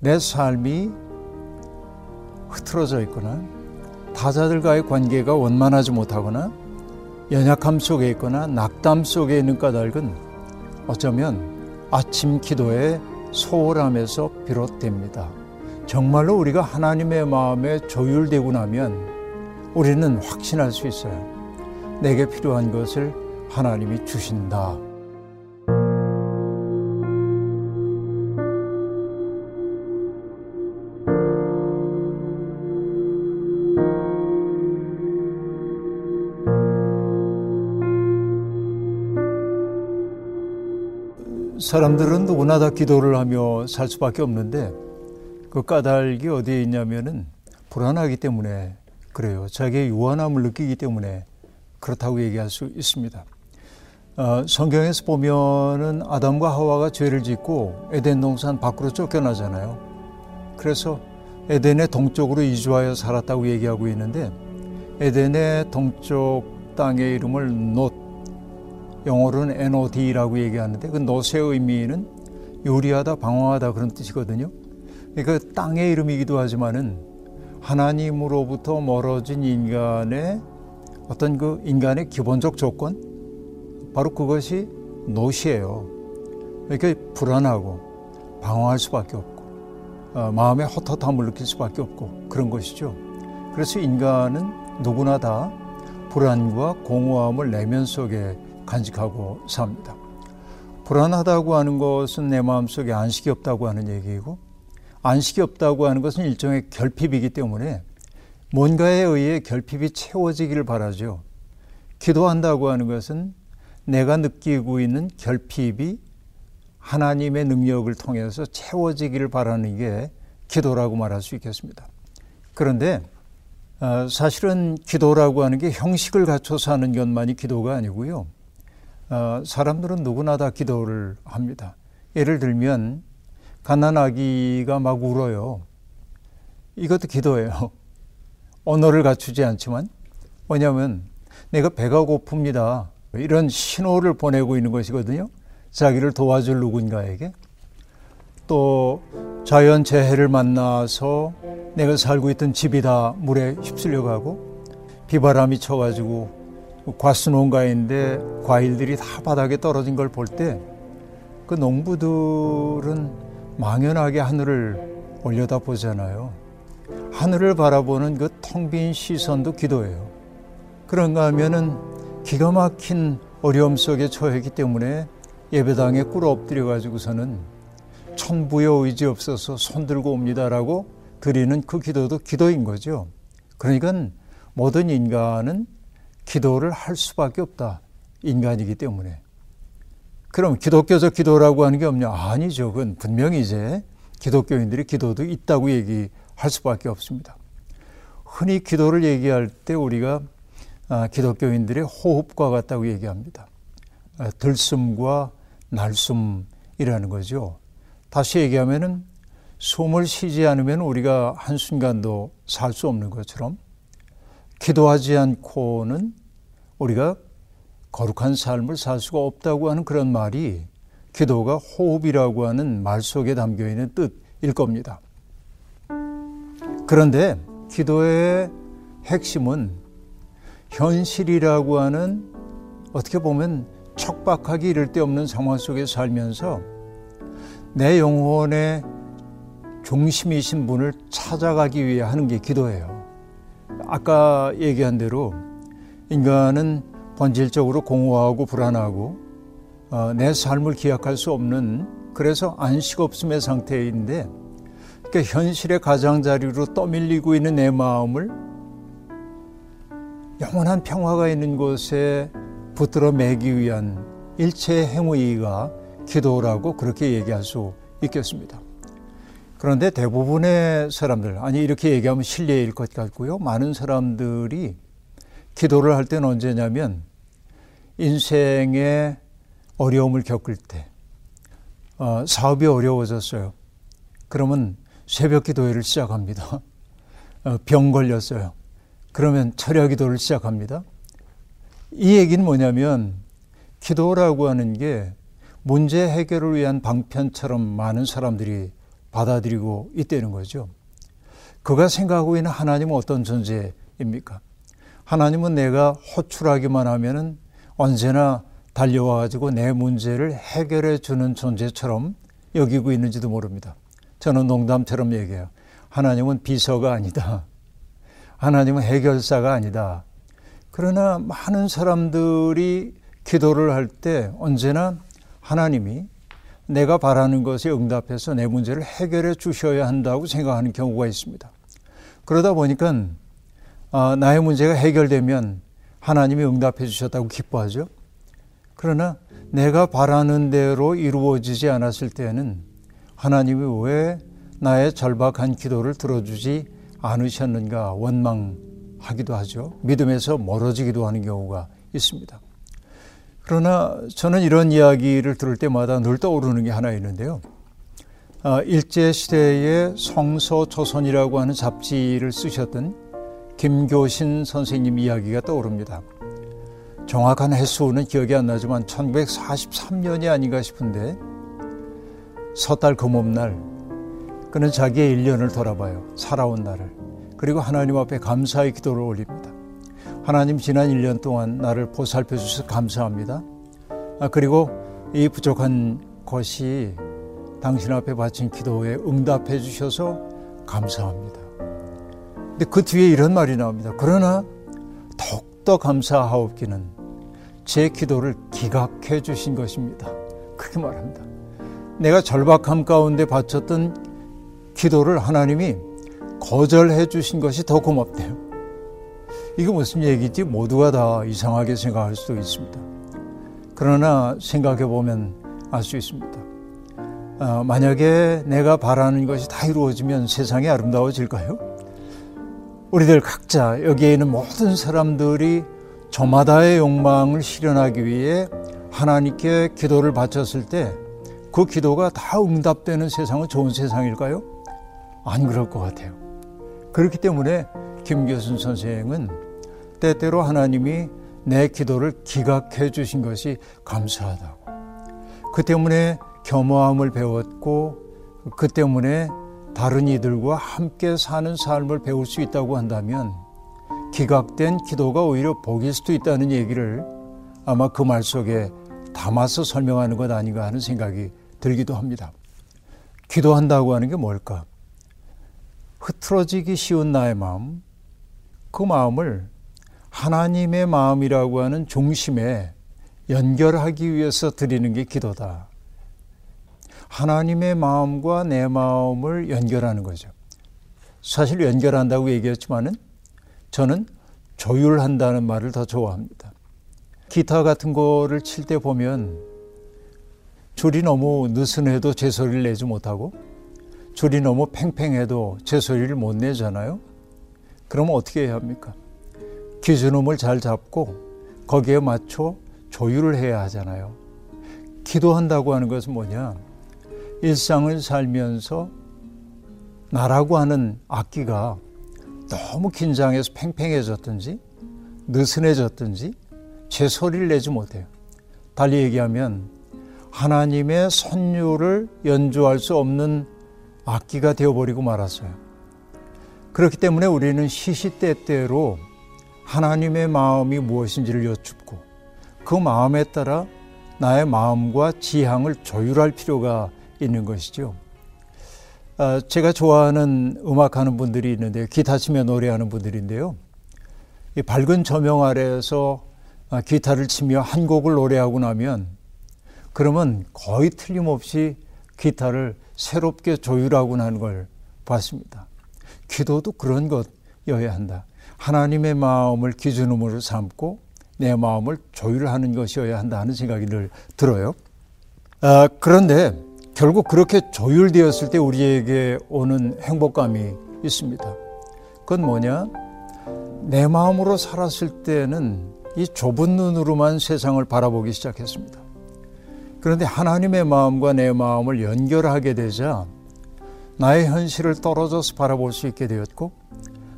내 삶이 흐트러져 있거나 타자들과의 관계가 원만하지 못하거나 연약함 속에 있거나 낙담 속에 있는 까닭은 어쩌면 아침 기도의 소홀함에서 비롯됩니다. 정말로 우리가 하나님의 마음에 조율되고 나면 우리는 확신할 수 있어요. 내게 필요한 것을 하나님이 주신다. 사람들은 누구나 다 기도를 하며 살 수밖에 없는데 그 까닭이 어디에 있냐면은 불안하기 때문에 그래요. 자기의 유한함을 느끼기 때문에 그렇다고 얘기할 수 있습니다. 어, 성경에서 보면은 아담과 하와가 죄를 짓고 에덴 동산 밖으로 쫓겨나잖아요. 그래서 에덴의 동쪽으로 이주하여 살았다고 얘기하고 있는데 에덴의 동쪽 땅의 이름을 놋, 영어로는 NOD라고 얘기하는데 그 놋의 의미는 요리하다, 방황하다 그런 뜻이거든요. 그러니까 땅의 이름이기도 하지만은 하나님으로부터 멀어진 인간의 어떤 그 인간의 기본적 조건 바로 그것이 노시예요. 그러니까 불안하고 방황할 수밖에 없고 어, 마음의 헛헛함을 느낄 수밖에 없고 그런 것이죠. 그래서 인간은 누구나 다 불안과 공허함을 내면 속에 간직하고 삽니다. 불안하다고 하는 것은 내 마음속에 안식이 없다고 하는 얘기이고 안식이 없다고 하는 것은 일종의 결핍이기 때문에 뭔가에 의해 결핍이 채워지기를 바라죠. 기도한다고 하는 것은 내가 느끼고 있는 결핍이 하나님의 능력을 통해서 채워지기를 바라는 게 기도라고 말할 수 있겠습니다. 그런데 어, 사실은 기도라고 하는 게 형식을 갖춰서 하는 것만이 기도가 아니고요. 어, 사람들은 누구나 다 기도를 합니다. 예를 들면 가난아기가 막 울어요. 이것도 기도예요. 언어를 갖추지 않지만 뭐냐면 내가 배가 고픕니다. 이런 신호를 보내고 있는 것이거든요. 자기를 도와줄 누군가에게. 또 자연 재해를 만나서 내가 살고 있던 집이 다 물에 휩쓸려 가고 비바람이 쳐가지고 과수농가인데 과일들이 다 바닥에 떨어진 걸 볼 때 그 농부들은 망연하게 하늘을 올려다 보잖아요. 하늘을 바라보는 그 텅 빈 시선도 기도예요. 그런가 하면은 기가 막힌 어려움 속에 처했기 때문에 예배당에 꿇어 엎드려 가지고서는 천부여 의지 없어서 손 들고 옵니다라고 드리는 그 기도도 기도인 거죠. 그러니까 모든 인간은 기도를 할 수밖에 없다. 인간이기 때문에. 그럼 기독교적 기도라고 하는 게 없냐? 아니죠. 그건 분명히 이제 기독교인들이 기도도 있다고 얘기할 수밖에 없습니다. 흔히 기도를 얘기할 때 우리가 아, 기독교인들의 호흡과 같다고 얘기합니다. 아, 들숨과 날숨이라는 거죠. 다시 얘기하면은 숨을 쉬지 않으면 우리가 한순간도 살 수 없는 것처럼 기도하지 않고는 우리가 거룩한 삶을 살 수가 없다고 하는 그런 말이 기도가 호흡이라고 하는 말 속에 담겨 있는 뜻일 겁니다. 그런데 기도의 핵심은 현실이라고 하는 어떻게 보면 척박하기 이를 데 없는 상황 속에 살면서 내 영혼의 중심이신 분을 찾아가기 위해 하는 게 기도예요. 아까 얘기한 대로 인간은 본질적으로 공허하고 불안하고 어, 내 삶을 기약할 수 없는 그래서 안식 없음의 상태인데 그러니까 현실의 가장자리로 떠밀리고 있는 내 마음을 영원한 평화가 있는 곳에 붙들어 매기 위한 일체의 행위가 기도라고 그렇게 얘기할 수 있겠습니다. 그런데 대부분의 사람들, 아니, 이렇게 얘기하면 실례일 것 같고요. 많은 사람들이 기도를 할 때는 언제냐면 인생의 어려움을 겪을 때 어, 사업이 어려워졌어요. 그러면 새벽 기도회를 시작합니다. 어, 병 걸렸어요. 그러면 철야 기도를 시작합니다. 이 얘기는 뭐냐면 기도라고 하는 게 문제 해결을 위한 방편처럼 많은 사람들이 받아들이고 있다는 거죠. 그가 생각하고 있는 하나님은 어떤 존재입니까? 하나님은 내가 호출하기만 하면은 언제나 달려와 가지고 내 문제를 해결해 주는 존재처럼 여기고 있는지도 모릅니다. 저는 농담처럼 얘기해요. 하나님은 비서가 아니다. 하나님은 해결사가 아니다. 그러나 많은 사람들이 기도를 할 때 언제나 하나님이 내가 바라는 것에 응답해서 내 문제를 해결해 주셔야 한다고 생각하는 경우가 있습니다. 그러다 보니까 아, 나의 문제가 해결되면 하나님이 응답해 주셨다고 기뻐하죠. 그러나 내가 바라는 대로 이루어지지 않았을 때는 하나님이 왜 나의 절박한 기도를 들어주지 않으셨는가 원망하기도 하죠. 믿음에서 멀어지기도 하는 경우가 있습니다. 그러나 저는 이런 이야기를 들을 때마다 늘 떠오르는 게 하나 있는데요. 아, 일제 시대에 성서 조선이라고 하는 잡지를 쓰셨던 김교신 선생님 이야기가 떠오릅니다. 정확한 횟수는 기억이 안 나지만 1943년이 아닌가 싶은데 섣달 금음날 그는 자기의 1년을 돌아봐요. 살아온 날을. 그리고 하나님 앞에 감사의 기도를 올립니다. 하나님 지난 1년 동안 나를 보살펴 주셔서 감사합니다. 아, 그리고 이 부족한 것이 당신 앞에 바친 기도에 응답해 주셔서 감사합니다. 근데 그 뒤에 이런 말이 나옵니다. 그러나 더욱더 감사하옵기는 제 기도를 기각해 주신 것입니다. 그렇게 말합니다. 내가 절박함 가운데 바쳤던 기도를 하나님이 거절해 주신 것이 더 고맙대요. 이거 무슨 얘기지? 모두가 다 이상하게 생각할 수도 있습니다. 그러나 생각해 보면 알 수 있습니다. 어, 만약에 내가 바라는 것이 다 이루어지면 세상이 아름다워질까요? 우리들 각자 여기에 있는 모든 사람들이 저마다의 욕망을 실현하기 위해 하나님께 기도를 바쳤을 때 그 기도가 다 응답되는 세상은 좋은 세상일까요? 안 그럴 것 같아요. 그렇기 때문에 김교순 선생은 때때로 하나님이 내 기도를 기각해 주신 것이 감사하다고. 그 때문에 겸허함을 배웠고 그 때문에 다른 이들과 함께 사는 삶을 배울 수 있다고 한다면 기각된 기도가 오히려 복일 수도 있다는 얘기를 아마 그 말 속에 담아서 설명하는 것 아닌가 하는 생각이 들기도 합니다. 기도한다고 하는 게 뭘까? 흐트러지기 쉬운 나의 마음, 그 마음을 하나님의 마음이라고 하는 중심에 연결하기 위해서 드리는 게 기도다. 하나님의 마음과 내 마음을 연결하는 거죠. 사실 연결한다고 얘기했지만은 저는 조율한다는 말을 더 좋아합니다. 기타 같은 거를 칠 때 보면 줄이 너무 느슨해도 제 소리를 내지 못하고 줄이 너무 팽팽해도 제 소리를 못 내잖아요. 그러면 어떻게 해야 합니까? 기준음을 잘 잡고 거기에 맞춰 조율을 해야 하잖아요. 기도한다고 하는 것은 뭐냐? 일상을 살면서 나라고 하는 악기가 너무 긴장해서 팽팽해졌든지 느슨해졌든지 제 소리를 내지 못해요. 달리 얘기하면 하나님의 선율을 연주할 수 없는 악기가 되어버리고 말았어요. 그렇기 때문에 우리는 시시때때로 하나님의 마음이 무엇인지를 여쭙고 그 마음에 따라 나의 마음과 지향을 조율할 필요가 있는 것이죠. 아, 제가 좋아하는 음악하는 분들이 있는데요. 기타 치며 노래하는 분들인데요. 이 밝은 조명 아래에서 아, 기타를 치며 한 곡을 노래하고 나면 그러면 거의 틀림없이 기타를 새롭게 조율하고 나는 걸 봤습니다. 기도도 그런 것여야 한다. 하나님의 마음을 기준으로 삼고 내 마음을 조율하는 것이어야 한다 하는 생각이 늘 들어요. 아, 그런데 결국 그렇게 조율되었을 때 우리에게 오는 행복감이 있습니다. 그건 뭐냐? 내 마음으로 살았을 때는 이 좁은 눈으로만 세상을 바라보기 시작했습니다. 그런데 하나님의 마음과 내 마음을 연결하게 되자 나의 현실을 떨어져서 바라볼 수 있게 되었고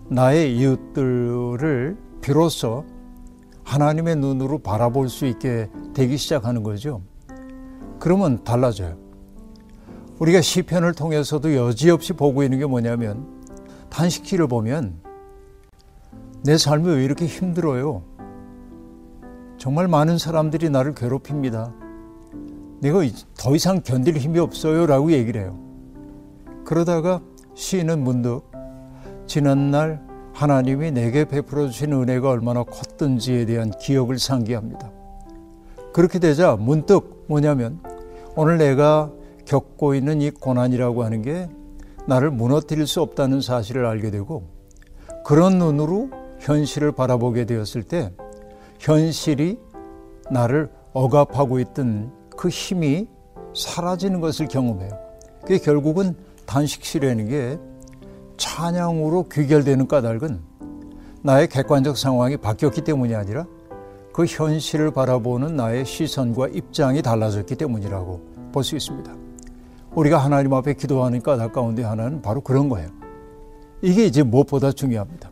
나의 이웃들을 비로소 하나님의 눈으로 바라볼 수 있게 되기 시작하는 거죠. 그러면 달라져요. 우리가 시편을 통해서도 여지없이 보고 있는 게 뭐냐면 단식기를 보면 내 삶이 왜 이렇게 힘들어요? 정말 많은 사람들이 나를 괴롭힙니다. 내가 더 이상 견딜 힘이 없어요. 라고 얘기를 해요. 그러다가 시인은 문득 지난날 하나님이 내게 베풀어 주신 은혜가 얼마나 컸던지에 대한 기억을 상기합니다. 그렇게 되자 문득 뭐냐면 오늘 내가 겪고 있는 이 고난이라고 하는 게 나를 무너뜨릴 수 없다는 사실을 알게 되고 그런 눈으로 현실을 바라보게 되었을 때 현실이 나를 억압하고 있던 그 힘이 사라지는 것을 경험해요. 그게 결국은 단식시라는 게 찬양으로 귀결되는 까닭은 나의 객관적 상황이 바뀌었기 때문이 아니라 그 현실을 바라보는 나의 시선과 입장이 달라졌기 때문이라고 볼 수 있습니다. 우리가 하나님 앞에 기도하는 까닭 가운데 하나는 바로 그런 거예요. 이게 이제 무엇보다 중요합니다.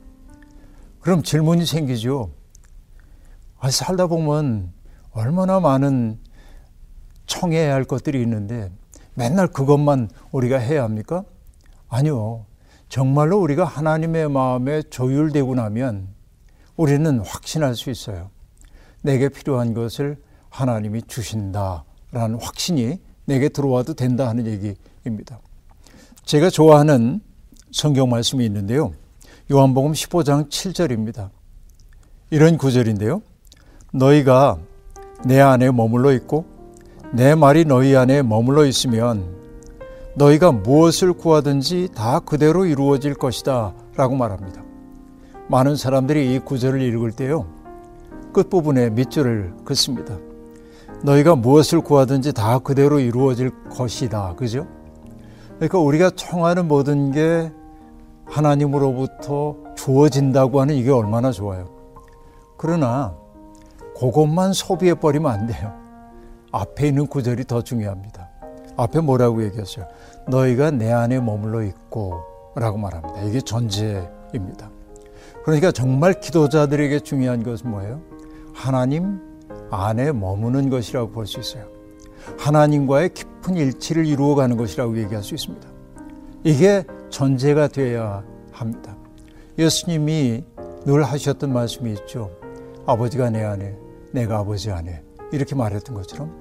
그럼 질문이 생기죠. 아, 살다 보면 얼마나 많은 청해야 할 것들이 있는데 맨날 그것만 우리가 해야 합니까? 아니요. 정말로 우리가 하나님의 마음에 조율되고 나면 우리는 확신할 수 있어요. 내게 필요한 것을 하나님이 주신다라는 확신이 내게 들어와도 된다 하는 얘기입니다. 제가 좋아하는 성경 말씀이 있는데요. 요한복음 15장 7절입니다. 이런 구절인데요. 너희가 내 안에 머물러 있고 내 말이 너희 안에 머물러 있으면 너희가 무엇을 구하든지 다 그대로 이루어질 것이다 라고 말합니다. 많은 사람들이 이 구절을 읽을 때요. 끝부분에 밑줄을 긋습니다. 너희가 무엇을 구하든지 다 그대로 이루어질 것이다. 그죠? 그러니까 우리가 청하는 모든 게 하나님으로부터 주어진다고 하는 이게 얼마나 좋아요. 그러나 그것만 소비해 버리면 안 돼요. 앞에 있는 구절이 더 중요합니다. 앞에 뭐라고 얘기했어요? 너희가 내 안에 머물러 있고 라고 말합니다. 이게 전제입니다. 그러니까 정말 기도자들에게 중요한 것은 뭐예요? 하나님 안에 머무는 것이라고 볼 수 있어요. 하나님과의 깊은 일치를 이루어가는 것이라고 얘기할 수 있습니다. 이게 전제가 되어야 합니다. 예수님이 늘 하셨던 말씀이 있죠. 아버지가 내 안에, 내가 아버지 안에. 이렇게 말했던 것처럼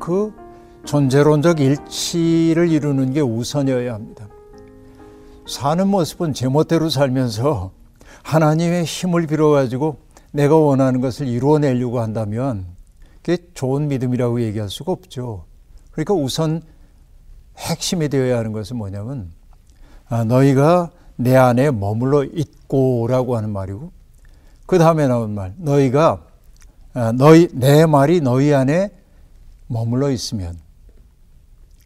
그 존재론적 일치를 이루는 게 우선이어야 합니다. 사는 모습은 제멋대로 살면서 하나님의 힘을 빌어가지고 내가 원하는 것을 이루어내려고 한다면 그게 좋은 믿음이라고 얘기할 수가 없죠. 그러니까 우선 핵심이 되어야 하는 것은 뭐냐면 아, 너희가 내 안에 머물러 있고라고 하는 말이고 그 다음에 나온 말 너희가 아, 너희 내 말이 너희 안에 머물러 있으면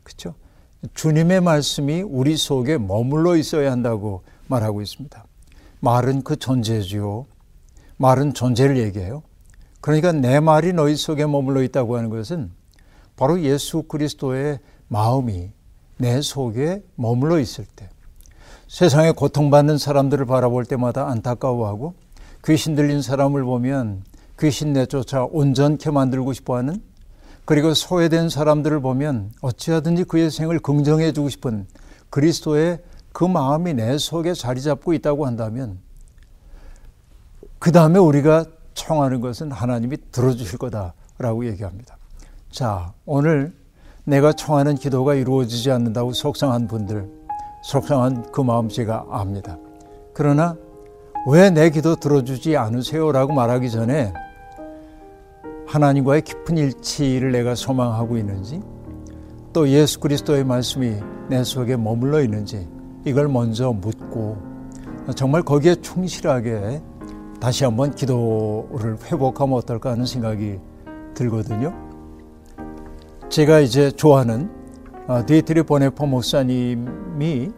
그렇죠? 주님의 말씀이 우리 속에 머물러 있어야 한다고 말하고 있습니다. 말은 그 존재지요. 말은 존재를 얘기해요. 그러니까 내 말이 너희 속에 머물러 있다고 하는 것은 바로 예수 그리스도의 마음이 내 속에 머물러 있을 때 세상에 고통받는 사람들을 바라볼 때마다 안타까워하고 귀신 들린 사람을 보면 귀신 내쫓아 온전케 만들고 싶어 하는 그리고 소외된 사람들을 보면 어찌하든지 그의 생을 긍정해 주고 싶은 그리스도의 그 마음이 내 속에 자리 잡고 있다고 한다면 그 다음에 우리가 청하는 것은 하나님이 들어주실 거다라고 얘기합니다. 자, 오늘 내가 청하는 기도가 이루어지지 않는다고 속상한 분들, 속상한 그 마음 제가 압니다. 그러나 왜 내 기도 들어주지 않으세요라고 말하기 전에 하나님과의 깊은 일치를 내가 소망하고 있는지 또 예수 그리스도의 말씀이 내 속에 머물러 있는지 이걸 먼저 묻고 정말 거기에 충실하게 다시 한번 기도를 회복하면 어떨까 하는 생각이 들거든요. 제가 이제 좋아하는 어, 디에트리 보네포 목사님이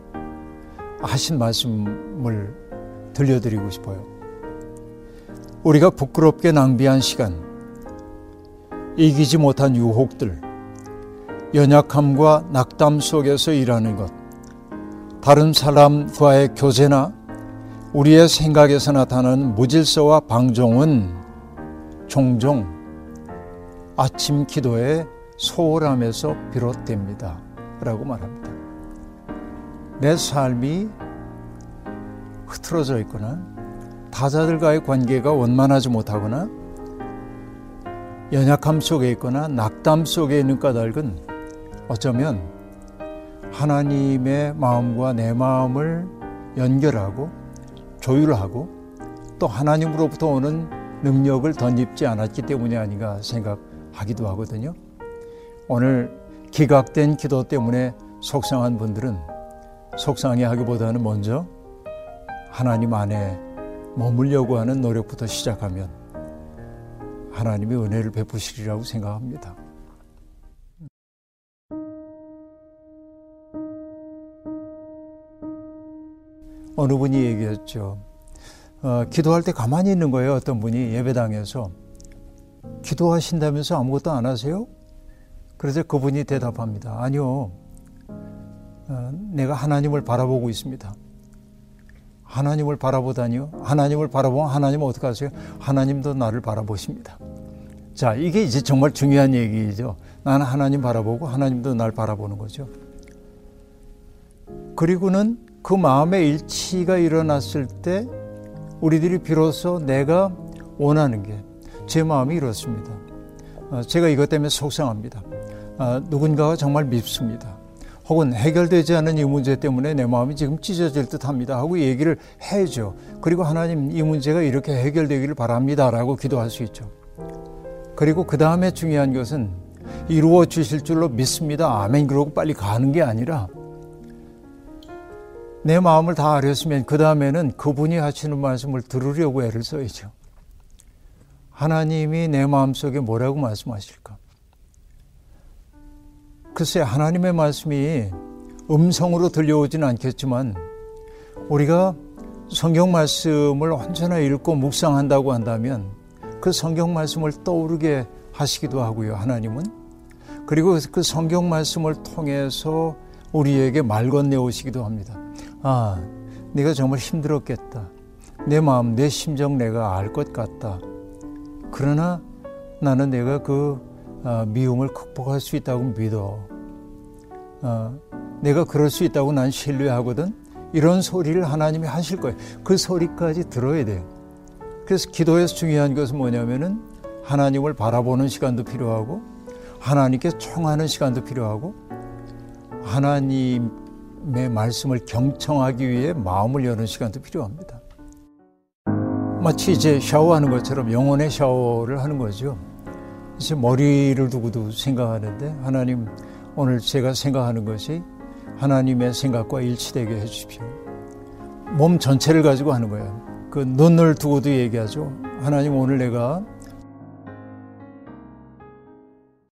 하신 말씀을 들려드리고 싶어요. 우리가 부끄럽게 낭비한 시간, 이기지 못한 유혹들, 연약함과 낙담 속에서 일하는 것, 다른 사람과의 교제나 우리의 생각에서 나타나는 무질서와 방종은 종종 아침 기도의 소홀함에서 비롯됩니다. 라고 말합니다. 내 삶이 흐트러져 있거나 타자들과의 관계가 원만하지 못하거나 연약함 속에 있거나 낙담 속에 있는 까닭은 어쩌면 하나님의 마음과 내 마음을 연결하고 조율하고 또 하나님으로부터 오는 능력을 덧입지 않았기 때문이 아닌가 생각하기도 하거든요. 오늘 기각된 기도 때문에 속상한 분들은 속상해 하기보다는 먼저 하나님 안에 머물려고 하는 노력부터 시작하면 하나님이 은혜를 베푸시리라고 생각합니다. 어느 분이 얘기했죠. 어, 기도할 때 가만히 있는 거예요. 어떤 분이 예배당에서 기도하신다면서 아무것도 안 하세요? 그래서 그분이 대답합니다. 아니요. 어, 내가 하나님을 바라보고 있습니다. 하나님을 바라보다니요. 하나님을 바라보면 하나님은 어떻게 하세요? 하나님도 나를 바라보십니다. 자, 이게 이제 정말 중요한 얘기죠. 나는 하나님 바라보고 하나님도 날 바라보는 거죠. 그리고는 그 마음의 일치가 일어났을 때 우리들이 비로소 내가 원하는 게 제 마음이 이렇습니다. 어, 제가 이것 때문에 속상합니다. 어, 누군가가 정말 밉습니다. 혹은 해결되지 않은 이 문제 때문에 내 마음이 지금 찢어질 듯 합니다. 하고 얘기를 해줘. 그리고 하나님 이 문제가 이렇게 해결되기를 바랍니다. 라고 기도할 수 있죠. 그리고 그 다음에 중요한 것은 이루어 주실 줄로 믿습니다. 아멘. 그러고 빨리 가는 게 아니라 내 마음을 다 아렸으면 그 다음에는 그분이 하시는 말씀을 들으려고 애를 써야죠. 하나님이 내 마음 속에 뭐라고 말씀하실까? 글쎄, 하나님의 말씀이 음성으로 들려오지는 않겠지만 우리가 성경 말씀을 언제나 읽고 묵상한다고 한다면 그 성경 말씀을 떠오르게 하시기도 하고요, 하나님은. 그리고 그 성경 말씀을 통해서 우리에게 말 건네오시기도 합니다. 아, 네가 정말 힘들었겠다. 내 마음, 내 심정 내가 알 것 같다. 그러나 나는 내가 그 아, 미움을 극복할 수 있다고 믿어. 아, 내가 그럴 수 있다고 난 신뢰하거든. 이런 소리를 하나님이 하실 거예요. 그 소리까지 들어야 돼요. 그래서 기도에서 중요한 것은 뭐냐면은 하나님을 바라보는 시간도 필요하고 하나님께 청하는 시간도 필요하고 하나님의 말씀을 경청하기 위해 마음을 여는 시간도 필요합니다. 마치 이제 샤워하는 것처럼 영혼의 샤워를 하는 거죠. 이제 머리를 두고도 생각하는데 하나님 오늘 제가 생각하는 것이 하나님의 생각과 일치되게 해주십시오. 몸 전체를 가지고 하는 거예요. 그 눈을 두고도 얘기하죠. 하나님 오늘 내가